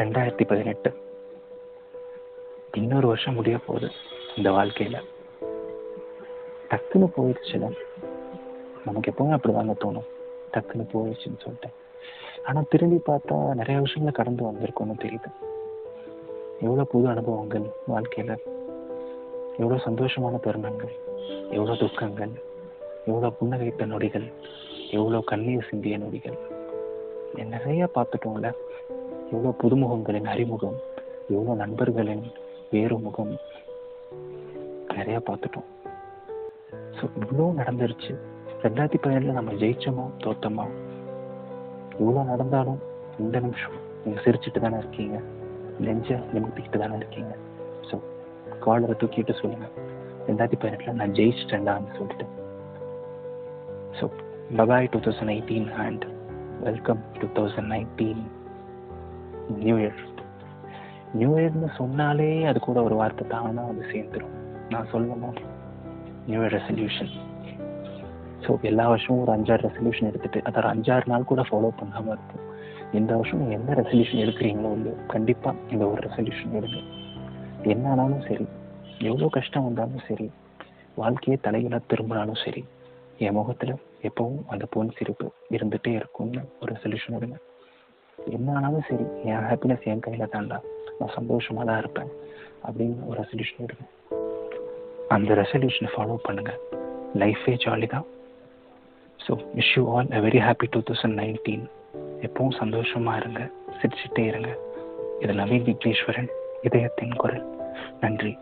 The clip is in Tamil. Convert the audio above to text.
ரெண்டாயிரத்தி பதினெட்டு. இன்னொரு வருஷம் முடிய போகுது இந்த வாழ்க்கையில. டக்குன்னு போயிடுச்சுல நமக்கு எப்பவுமே அப்படிதாங்க தோணும். டக்குன்னு போயிடுச்சுன்னு சொல்லிட்டு. ஆனா திரும்பி பார்த்தா நிறைய விஷயங்களை கடந்து வந்திருக்கோம்னு தெரியுது. எவ்வளவு புது அனுபவங்கள் வாழ்க்கையில. எவ்வளவு சந்தோஷமான தருணங்கள். எவ்வளவு துக்கங்கள். எவ்வளவு புன்னகைத்த நொடிகள். எவ்வளவு கண்ணீர் சிந்திய நொடிகள். நிறைய பார்த்துட்டோம்ல? எவ்வளவு புதுமுகங்களின் அறிமுகம் எவ்வளவு நண்பர்களின் வேறு முகம் நிறைய பார்த்துட்டோம். ஸோ இவ்வளோ நடந்துருச்சு. ரெண்டாயிரத்தி பதினேழில் நம்ம ஜெயிச்சோமோ தோத்தோமா? இவ்வளோ நடந்தாலும் இந்த நிமிஷம் நீங்கள் சிரிச்சுட்டு தானே இருக்கீங்க. நெஞ்ச நிமித்திக்கிட்டு தானே இருக்கீங்க. ஸோ காலரை தூக்கிட்டு சொல்லுங்க. ரெண்டாயிரத்தி பதினெட்டில் நான் ஜெயிச்சிட்டேன்டான்னு சொல்லிட்டு. So bye bye two thousand eighteen and welcome to thousand nineteen new year new இயர்னு சொன்னாலே அது கூட ஒரு வார்த்தை தானா வந்து சேர்ந்துடும் நான் சொல்லணும்? நியூ இயர் ரெசல்யூஷன் ஸோ எல்லா வருஷமும் ஒரு அஞ்சாறு ரெசல்யூஷன் எடுத்துட்டு அதை ஒரு அஞ்சாறு நாள் கூட ஃபாலோ பண்ணாமல் இருக்கும் இந்த வருஷம் நீங்கள் எந்த ரெசல்யூஷன் எடுக்கிறீங்களோ இல்லையோ கண்டிப்பாக இந்த ஒரு ரெசல்யூஷன் எடுங்க. என்ன ஆனாலும் சரி எவ்வளோ கஷ்டம் வந்தாலும் சரி வாழ்க்கையை தலைகளாக திரும்பினாலும் சரி என் முகத்தில் எப்பவும் அந்த பொன் சிரிப்பு இருந்துகிட்டே இருக்கும்னு ஒரு ரெசல்யூஷன் எடுங்க. என்ன ஆனாலும் சரி என் ஹாப்பினஸ் என் கையில் தாண்டா நான் சந்தோஷமாக தான் இருப்பேன். அப்படின்னு ஒரு ரெசல்யூஷன் எடுங்க அந்த ரெசல்யூஷனை ஃபாலோ பண்ணுங்க. லைஃபே ஜாலி தான். So wish you all a very happy two thousand nineteen எப்பவும் சந்தோஷமா இருங்க. சிரிச்சுட்டே இருங்க. இது நவீன் விக்னேஸ்வரன் இதயத்தின் குரல். நன்றி.